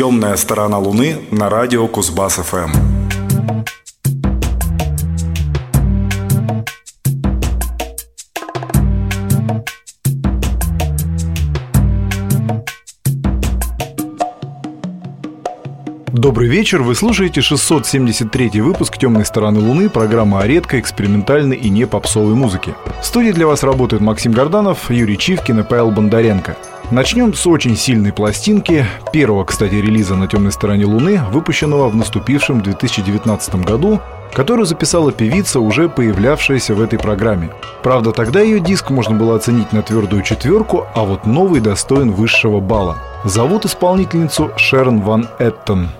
Темная сторона Луны на радио Кузбасс Добрый вечер, вы слушаете 673 выпуск «Темной стороны Луны», программа о редкой, экспериментальной и не попсовой музыке. В студии для вас работают Максим Горданов, Юрий Чивкин и Павел Бондаренко. Начнем с очень сильной пластинки, первого, кстати, релиза на темной стороне Луны, выпущенного в наступившем 2019 году, которую записала певица, уже появлявшаяся в этой программе. Правда, тогда ее диск можно было оценить на твердую четверку, а вот новый достоин высшего балла. Зовут исполнительницу Шерон Ван Эттон.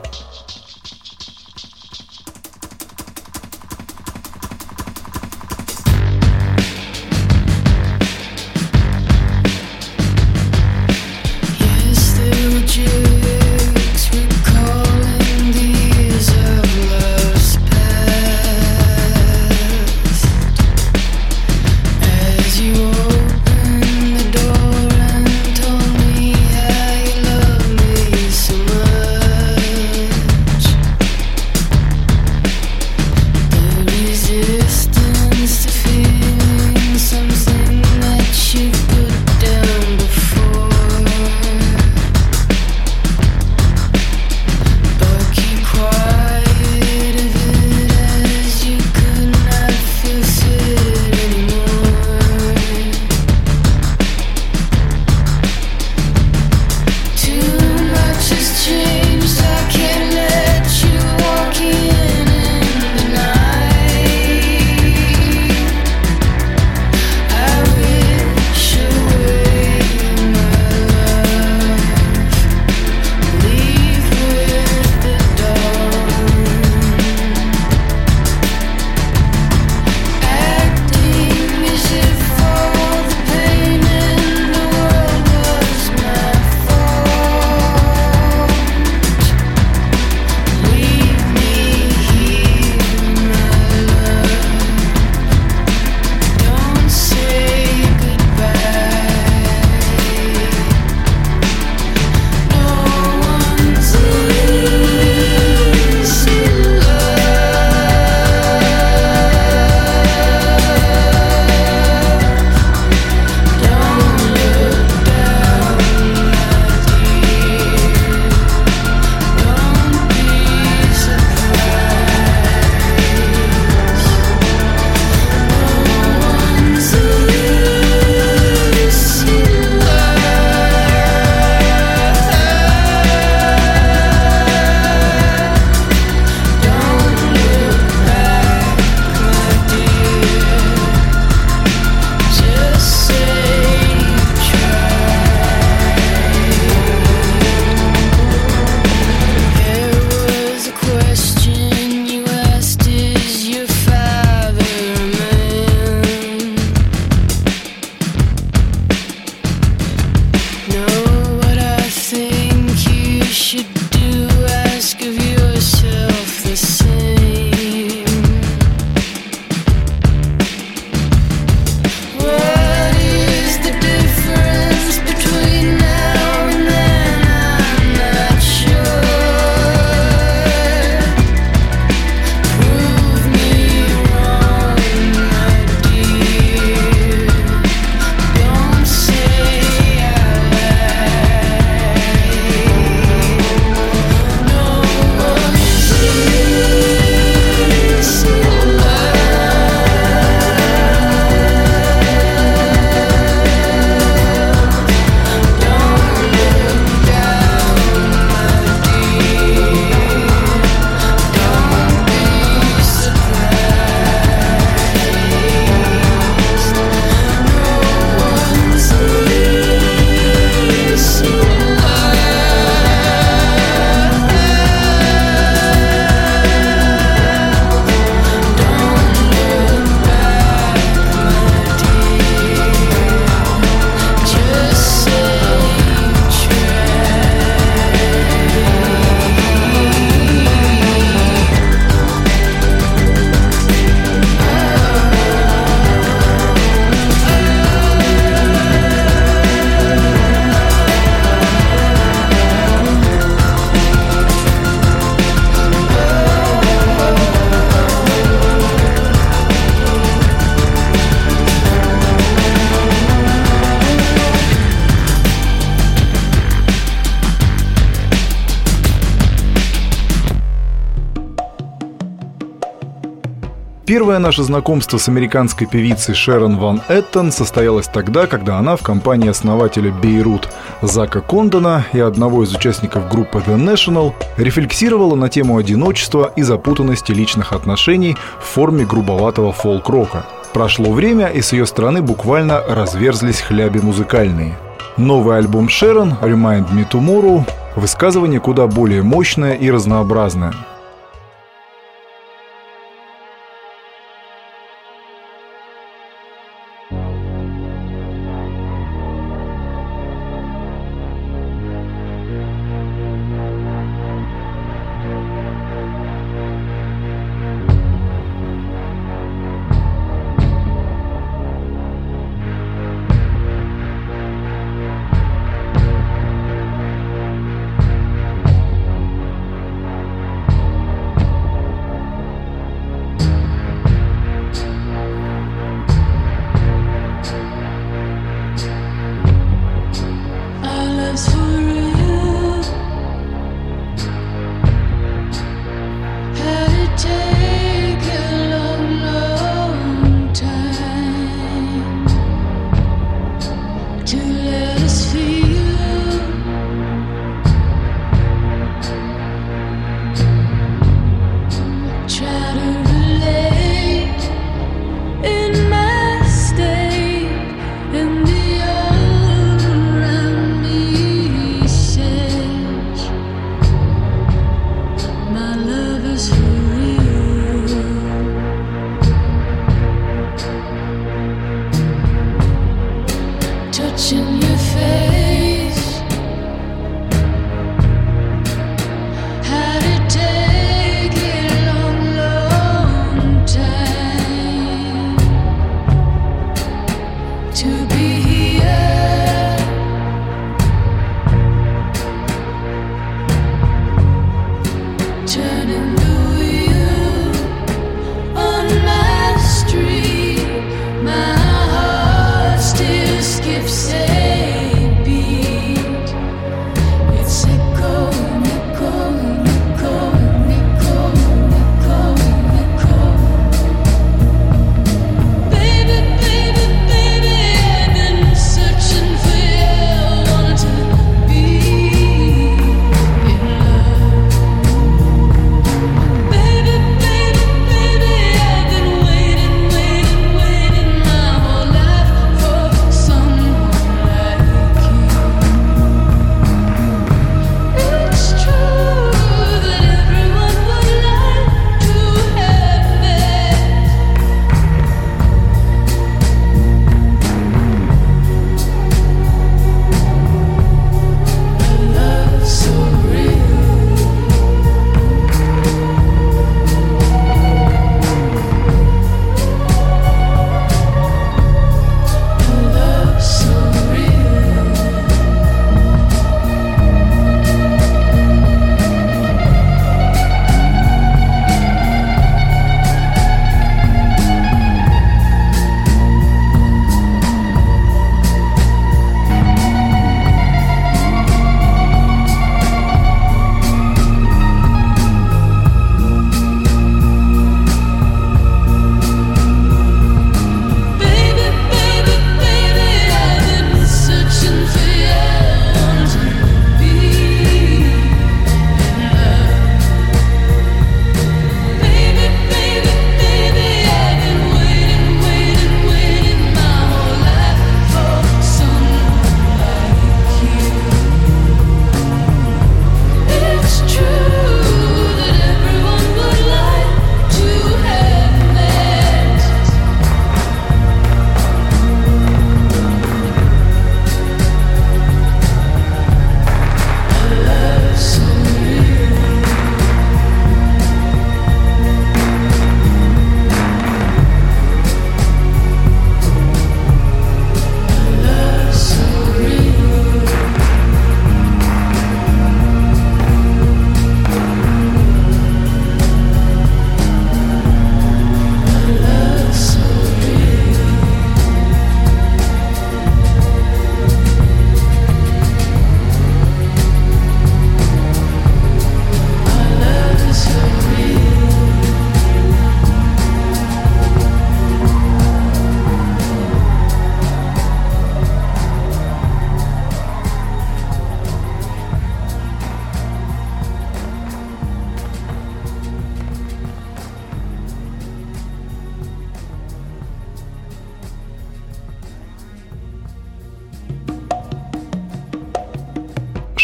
Первое наше знакомство с американской певицей Шерон Ван Эттон состоялось тогда, когда она в компании основателя Бейрут Зака Кондона и одного из участников группы The National рефлексировала на тему одиночества и запутанности личных отношений в форме грубоватого фолк-рока. Прошло время, и с ее стороны буквально разверзлись хляби музыкальные. Новый альбом Шерон «Remind Me Tomorrow» высказывание куда более мощное и разнообразное –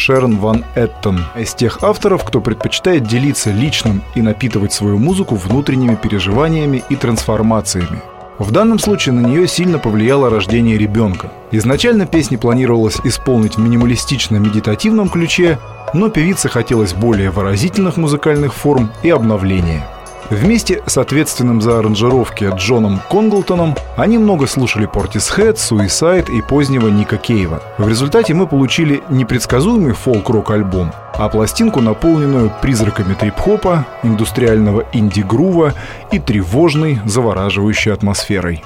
Шерон Ван Эттон, из тех авторов, кто предпочитает делиться личным и напитывать свою музыку внутренними переживаниями и трансформациями. В данном случае на нее сильно повлияло рождение ребенка. Изначально песни планировалось исполнить в минималистично-медитативном ключе, но певице хотелось более выразительных музыкальных форм и обновления – Вместе с ответственным за аранжировки Джоном Конглтоном они много слушали Portishead, Suicide и позднего Ника Кейва. В результате мы получили непредсказуемый фолк-рок-альбом, а пластинку, наполненную призраками трип-хопа, индустриального инди-грува и тревожной, завораживающей атмосферой.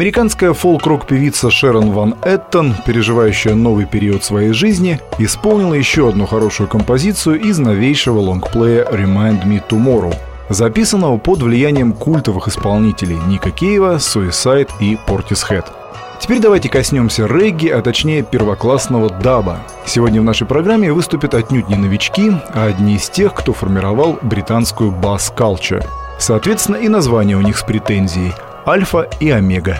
Американская фолк-рок певица Шерон Ван Эттон, переживающая новый период своей жизни, исполнила еще одну хорошую композицию из новейшего лонгплея «Remind Me Tomorrow», записанного под влиянием культовых исполнителей Ника Кейва, Suicide и Portishead. Теперь давайте коснемся регги, а точнее первоклассного даба. Сегодня в нашей программе выступят отнюдь не новички, а одни из тех, кто формировал британскую бас-калчу. Соответственно, и название у них с претензией – Альфа и Омега.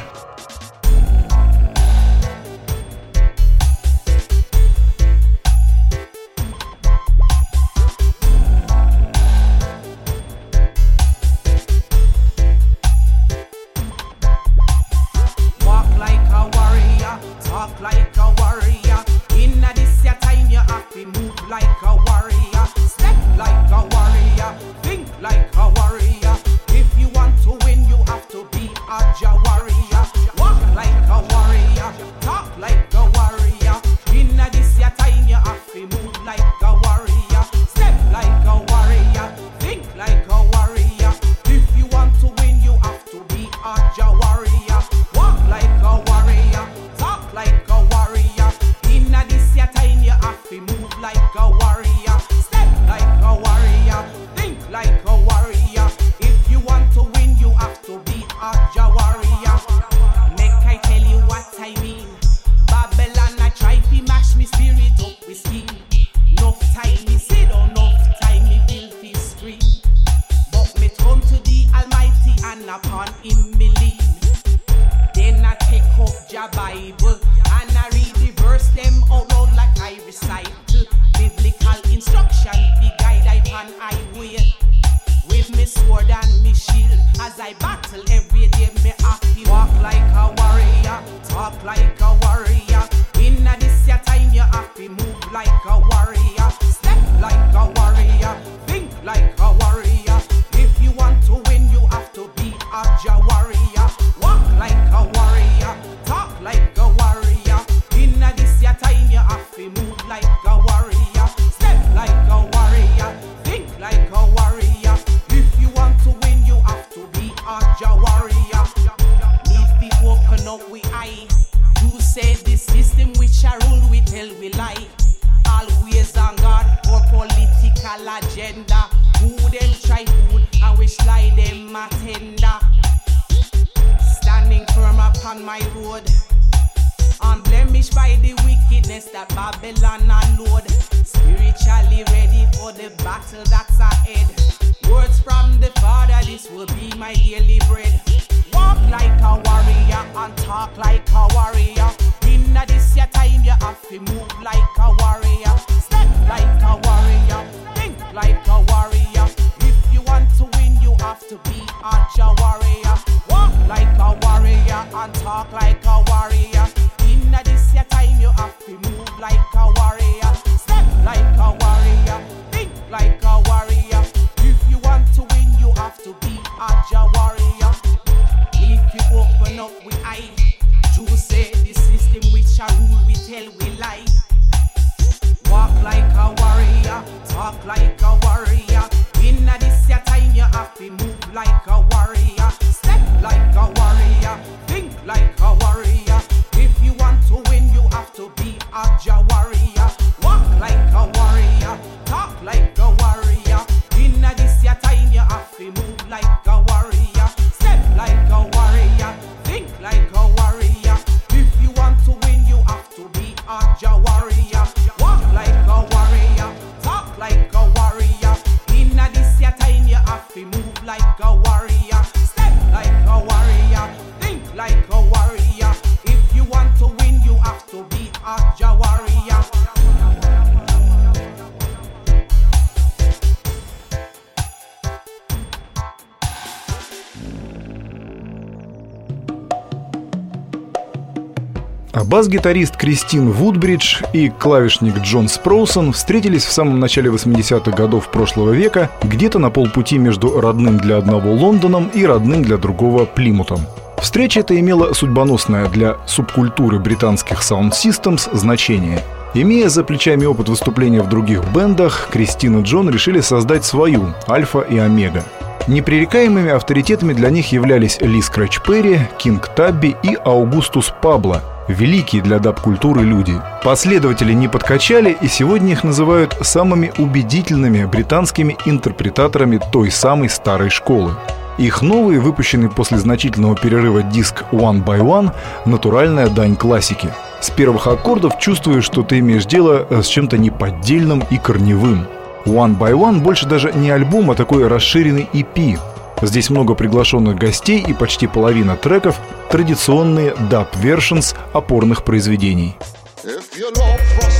Бас-гитарист Кристин Вудбридж и клавишник Джон Спроусон встретились в самом начале 80-х годов прошлого века где-то на полпути между родным для одного Лондоном и родным для другого Плимутом. Встреча эта имела судьбоносное для субкультуры британских Sound Systems значение. Имея за плечами опыт выступления в других бендах, Кристин и Джон решили создать свою «Альфа и Омега». Непререкаемыми авторитетами для них являлись Ли Скрэч Перри, Кинг Табби и Аугустус Пабло, великие для даб-культуры люди. Последователи не подкачали, и сегодня их называют самыми убедительными британскими интерпретаторами той самой старой школы. Их новый, выпущенный после значительного перерыва диск One by One, натуральная дань классики. С первых аккордов чувствуешь, что ты имеешь дело с чем-то неподдельным и корневым. One by One больше даже не альбом, а такой расширенный EP. Здесь много приглашенных гостей и почти половина треков – традиционные dub versions опорных произведений. If you love Rastafari,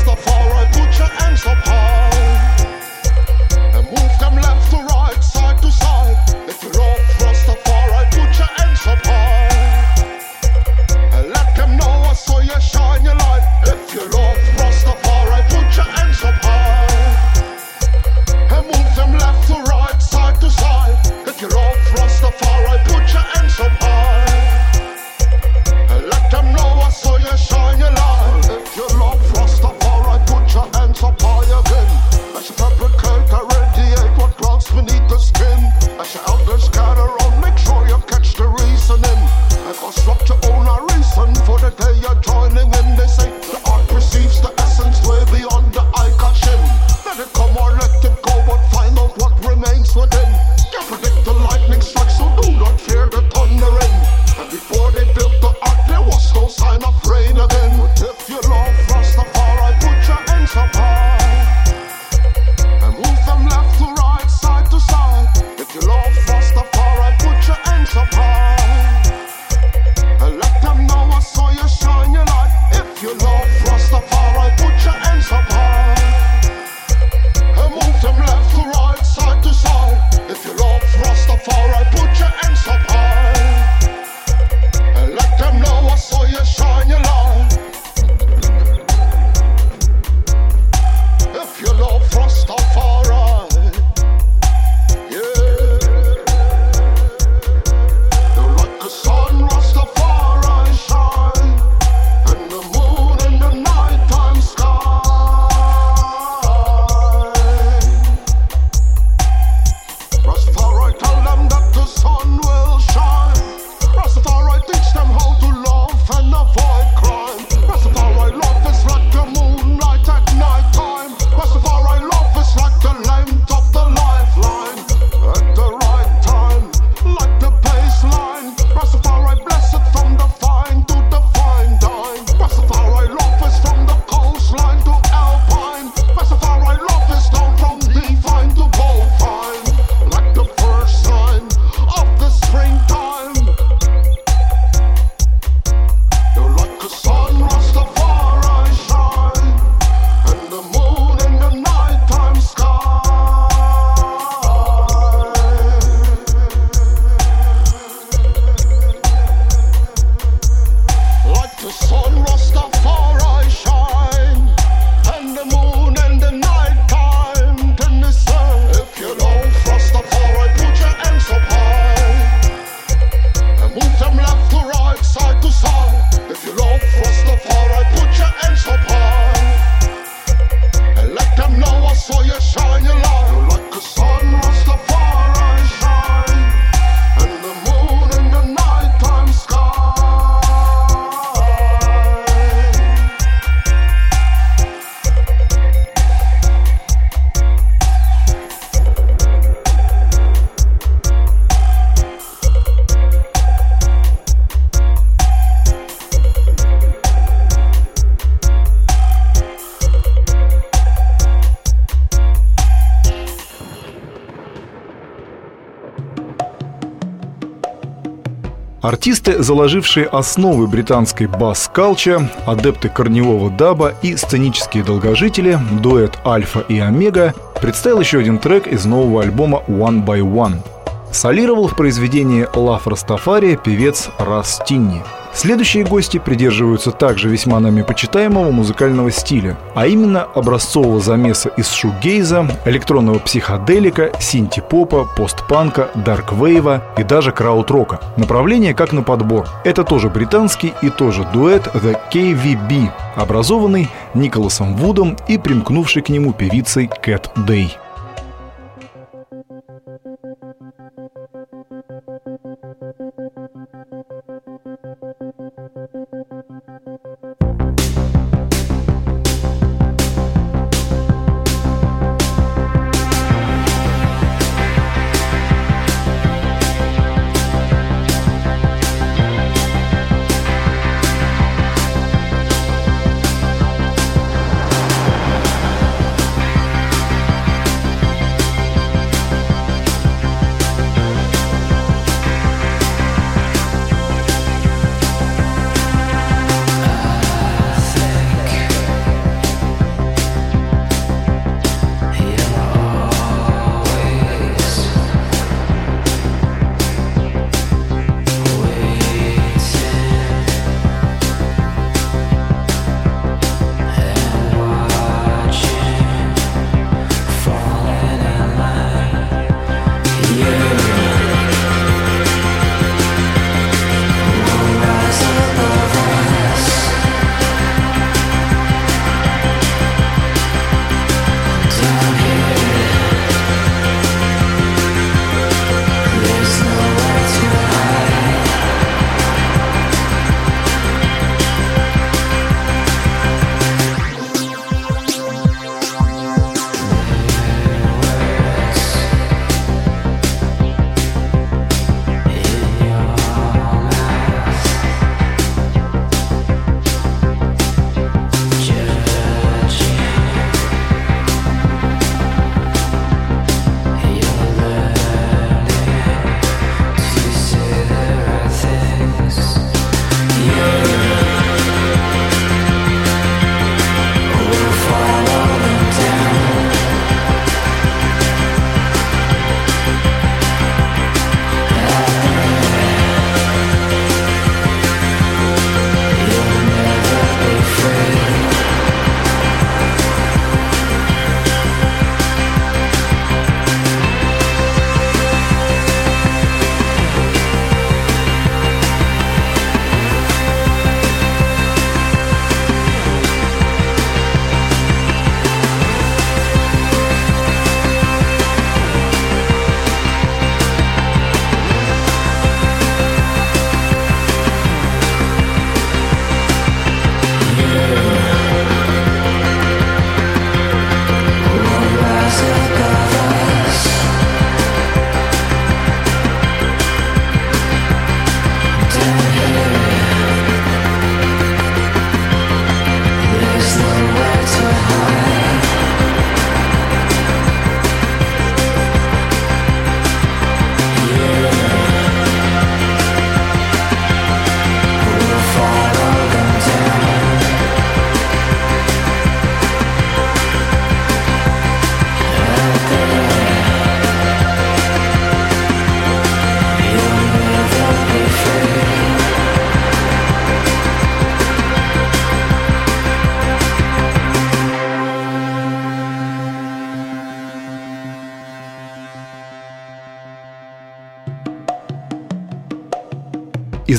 Артисты, заложившие основы британской бас-калча, адепты корневого даба и сценические долгожители, дуэт «Альфа» и «Омега» представил еще один трек из нового альбома «One by One». Солировал в произведении «Love Rastafari» певец Рас Тинни – Следующие гости придерживаются также весьма нами почитаемого музыкального стиля, а именно образцового замеса из шугейза, электронного психоделика, синти-попа, постпанка, дарквейва и даже краудрока. Направление как на подбор. Это тоже британский и тоже дуэт The KVB, образованный Николасом Вудом и примкнувший к нему певицей Кэт Дэй.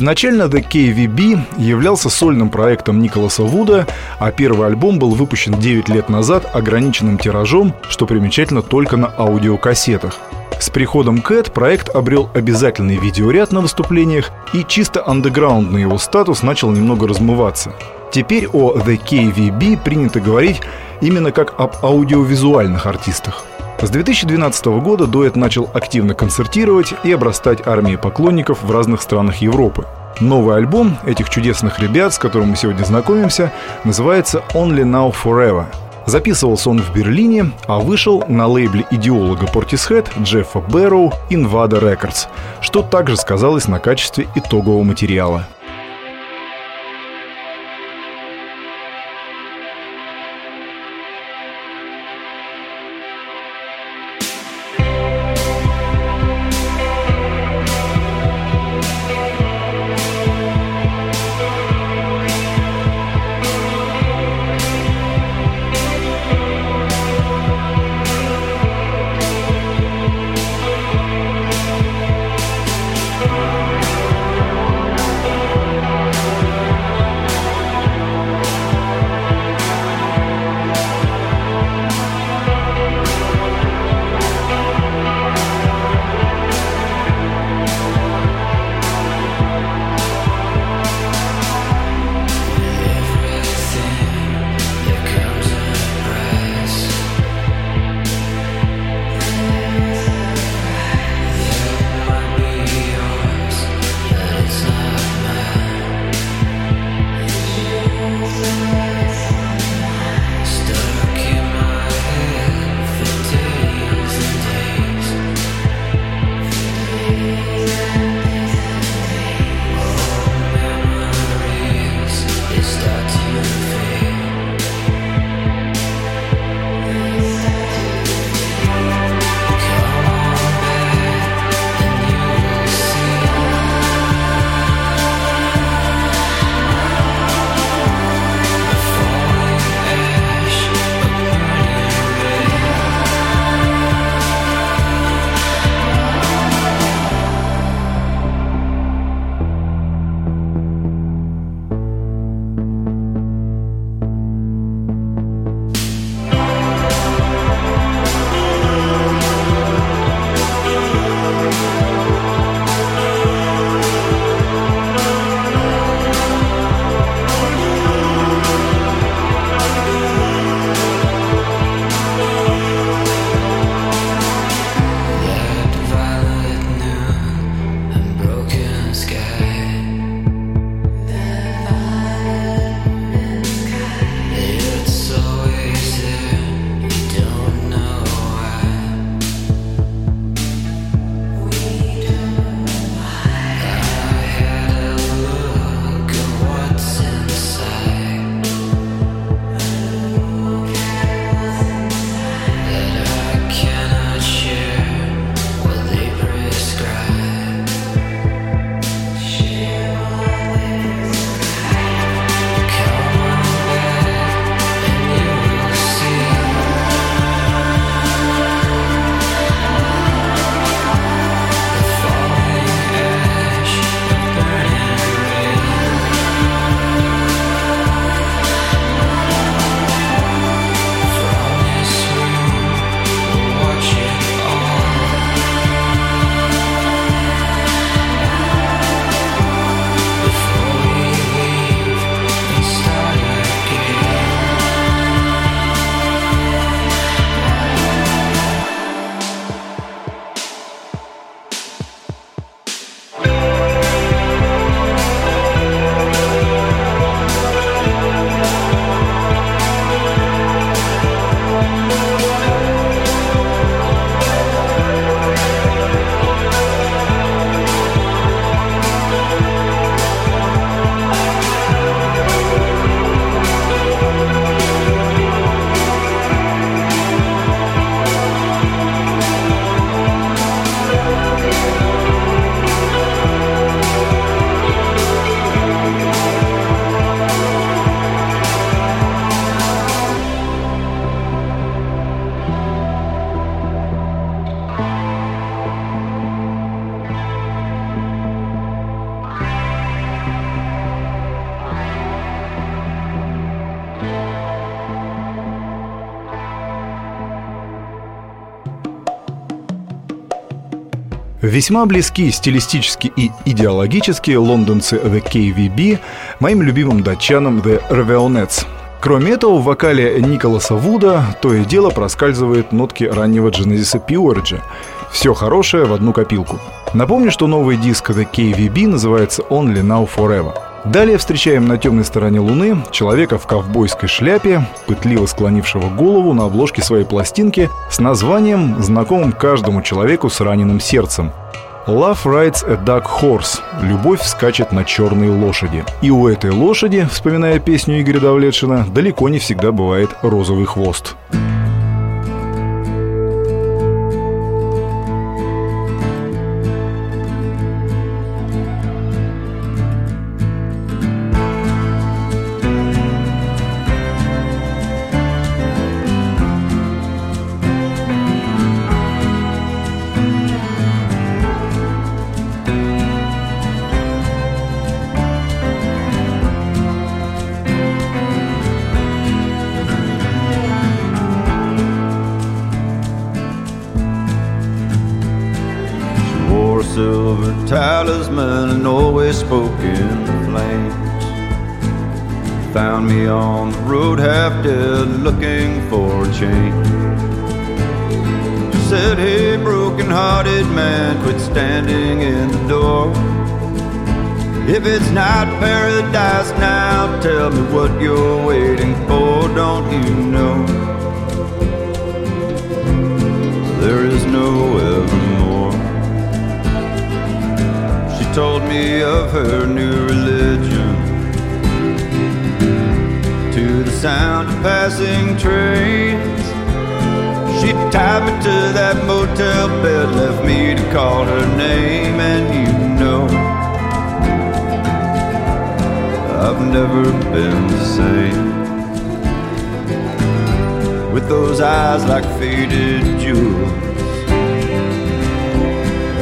Изначально The KVB являлся сольным проектом Николаса Вуда, а первый альбом был выпущен 9 лет назад ограниченным тиражом, что примечательно только на аудиокассетах. С приходом Кэт проект обрел обязательный видеоряд на выступлениях, и чисто андеграундный его статус начал немного размываться. Теперь о The KVB принято говорить именно как об аудиовизуальных артистах. С 2012 года дуэт начал активно концертировать и обрастать армией поклонников в разных странах Европы. Новый альбом этих чудесных ребят, с которым мы сегодня знакомимся, называется «Only Now Forever». Записывался он в Берлине, а вышел на лейбле идеолога Portishead Джеффа Бэрроу Invada Records, что также сказалось на качестве итогового материала. Весьма близки стилистически и идеологически лондонцы The KVB моим любимым датчанам The Raveonettes. Кроме этого, в вокале Николаса Вуда то и дело проскальзывает нотки раннего Genesis Пьюорджа. Все хорошее в одну копилку. Напомню, что новый диск The KVB называется Only Now Forever. Далее встречаем на темной стороне Луны человека в ковбойской шляпе, пытливо склонившего голову на обложке своей пластинки с названием, знакомым каждому человеку с раненым сердцем. Love rides a dark horse. Любовь скачет на черной лошади. И у этой лошади, вспоминая песню Игоря Давлетшина, далеко не всегда бывает розовый хвост. Talisman and always spoke in flames. Found me on the road half dead looking for a change. Said, hey, broken hearted man, quit standing in the door. If it's not paradise now, tell me what you're waiting for, don't you know? There is no evermore told me of her new religion to the sound of passing trains. She tied me to that motel bed, left me to call her name, and you know I've never been the same. With those eyes like faded jewels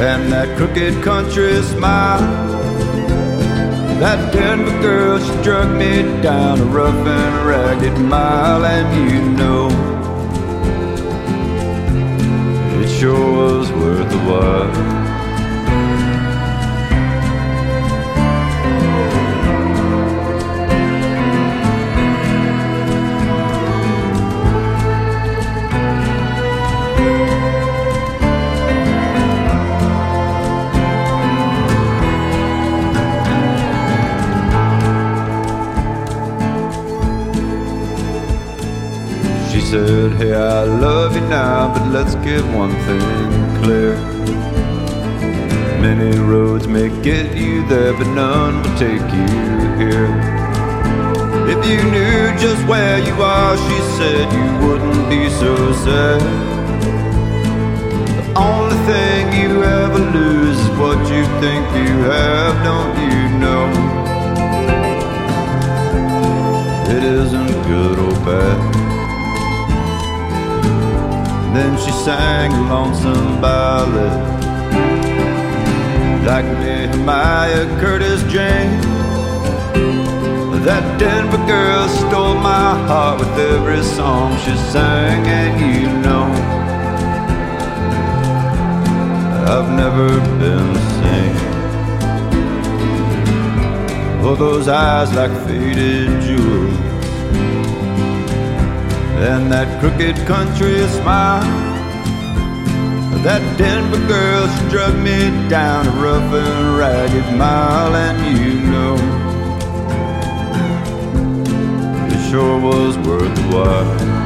and that crooked country smile. That Denver girl, she drug me down a rough and ragged mile, and you know it sure was worth the while. Said, Hey, I love you now, but let's get one thing clear. Many roads may get you there, but none will take you here. If you knew just where you are, she said, you wouldn't be so sad. The only thing you ever lose is what you think you have, don't you know? It isn't good or bad. Then she sang a lonesome ballad like Nehemiah Curtis James. That Denver girl stole my heart with every song she sang, and you know I've never been the same. Oh, those eyes like faded jewels and that crooked country smile. That Denver girl, she drug me down a rough and ragged mile, and you know it sure was worth the while.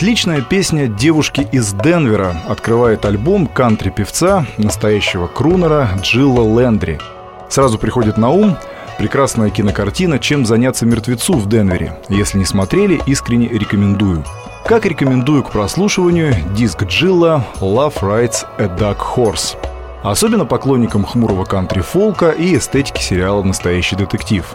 Отличная песня девушки из Денвера открывает альбом кантри-певца, настоящего крунера Джилла Лендри. Сразу приходит на ум прекрасная кинокартина «Чем заняться мертвецу в Денвере». Если не смотрели, искренне рекомендую. Как рекомендую к прослушиванию диск Джилла «Love Rides a Dark Horse». Особенно поклонникам хмурого кантри-фолка и эстетики сериала «Настоящий детектив».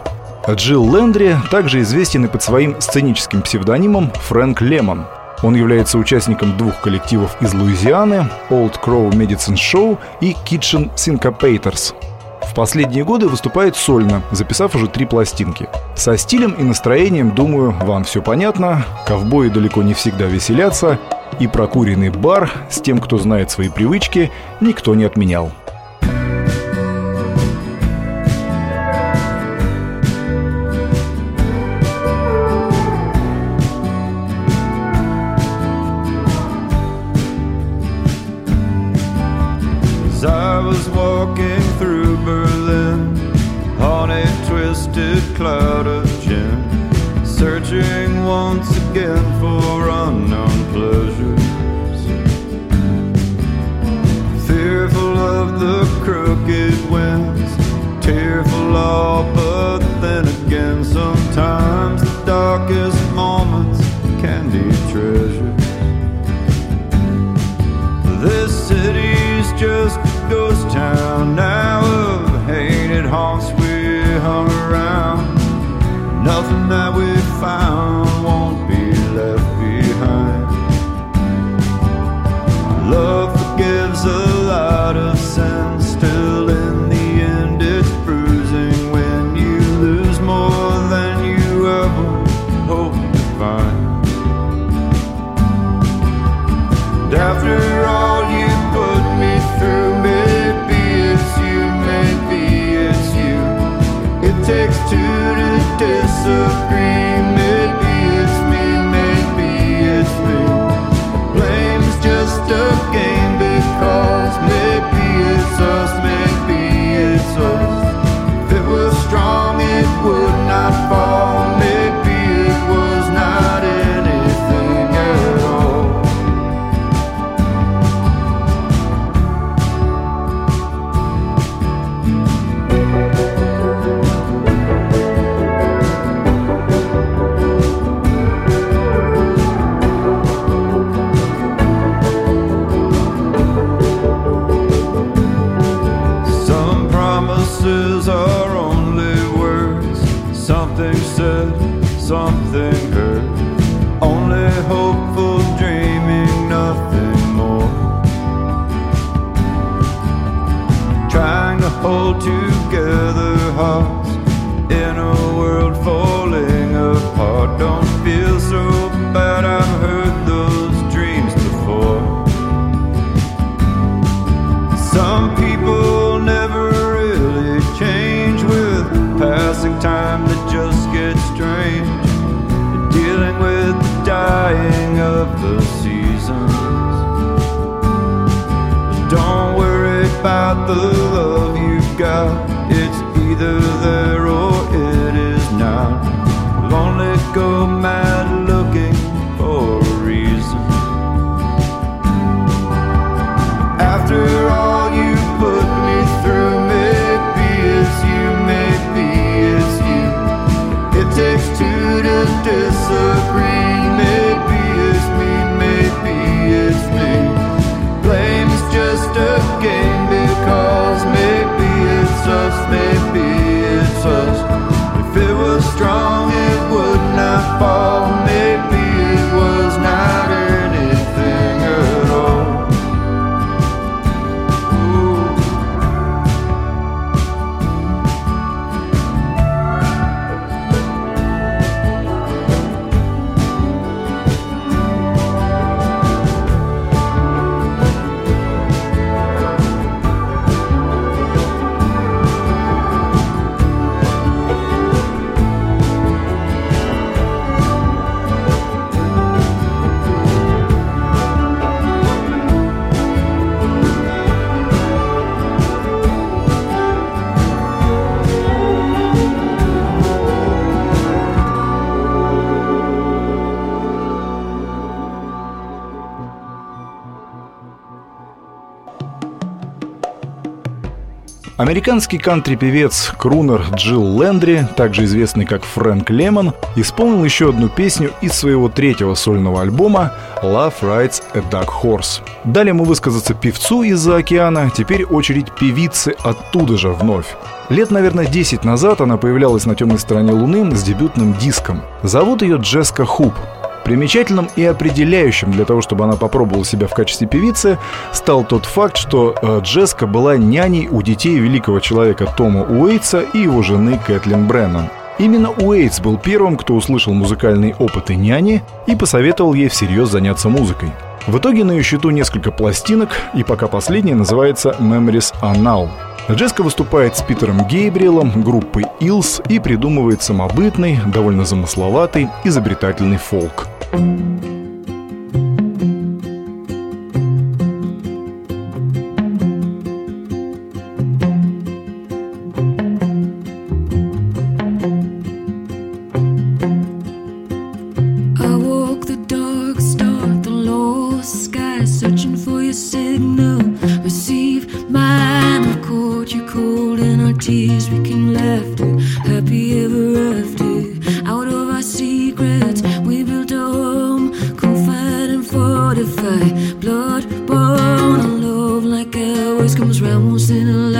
Джилл Лендри также известен и под своим сценическим псевдонимом Фрэнк Лемон. Он является участником двух коллективов из Луизианы Old Crow Medicine Show и Kitchen Syncopators. В последние годы выступает сольно, записав уже три пластинки. Со стилем и настроением, думаю, вам все понятно. Ковбои далеко не всегда веселятся, и прокуренный бар с тем, кто знает свои привычки, никто не отменял. Cloud of gin, searching once again for unknown pleasures. Fearful of the crooked winds, tearful all, but then again, sometimes the darkest moments down. Американский кантри-певец, крунер Джилл Лендри, также известный как Фрэнк Лемон, исполнил еще одну песню из своего третьего сольного альбома «Love Rides a Dark Horse». Далее мы высказаться певцу из-за океана, теперь очередь певицы оттуда же вновь. Лет, наверное, 10 назад она появлялась на темной стороне Луны с дебютным диском. Зовут ее Джеска Хуп. Примечательным и определяющим для того, чтобы она попробовала себя в качестве певицы, стал тот факт, что э, Джеска была няней у детей великого человека Тома Уэйтса и его жены Кэтлин Бреннан. Именно Уэйтс был первым, кто услышал музыкальные опыты няни и посоветовал ей всерьез заняться музыкой. В итоге на ее счету несколько пластинок, и пока последняя называется «Memories Are Now». Джеска выступает с Питером Гейбриэлом, группой Илс и придумывает самобытный, довольно замысловатый, изобретательный фолк. thank you always comes round once in a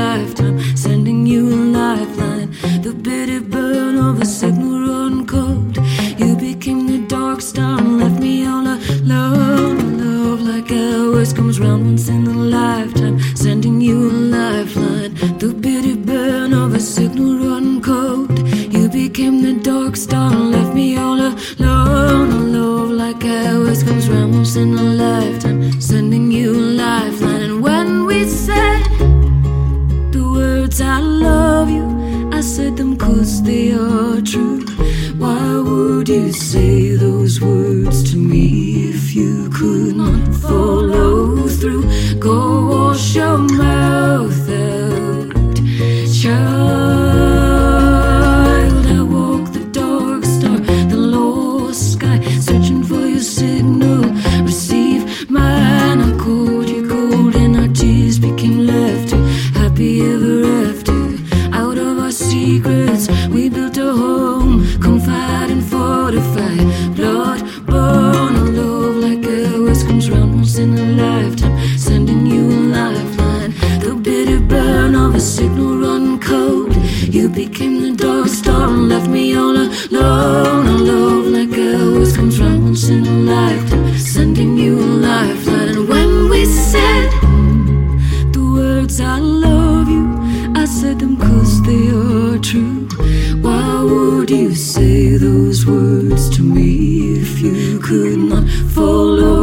Это была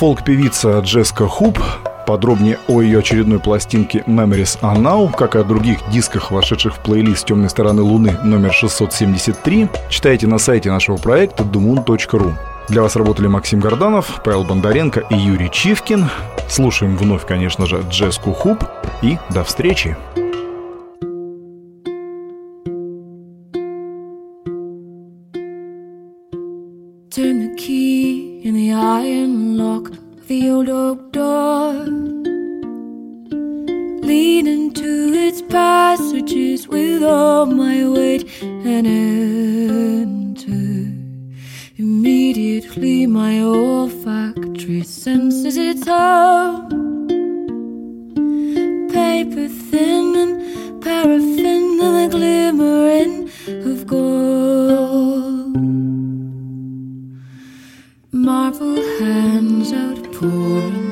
фолк-певица Джесска Хуб. Подробнее о ее очередной пластинке Memories Are Now, как и о других дисках, вошедших в плейлист «Темной стороны Луны» номер 673, читайте на сайте нашего проекта dumun.ru. Для вас работали Максим Горданов, Павел Бондаренко и Юрий Чивкин. Слушаем вновь, конечно же, Джеску Хуб. И до встречи! an enter. Immediately, my olfactory senses its home. Paper thin and paraffin and the glimmering of gold. Marble hands outpouring.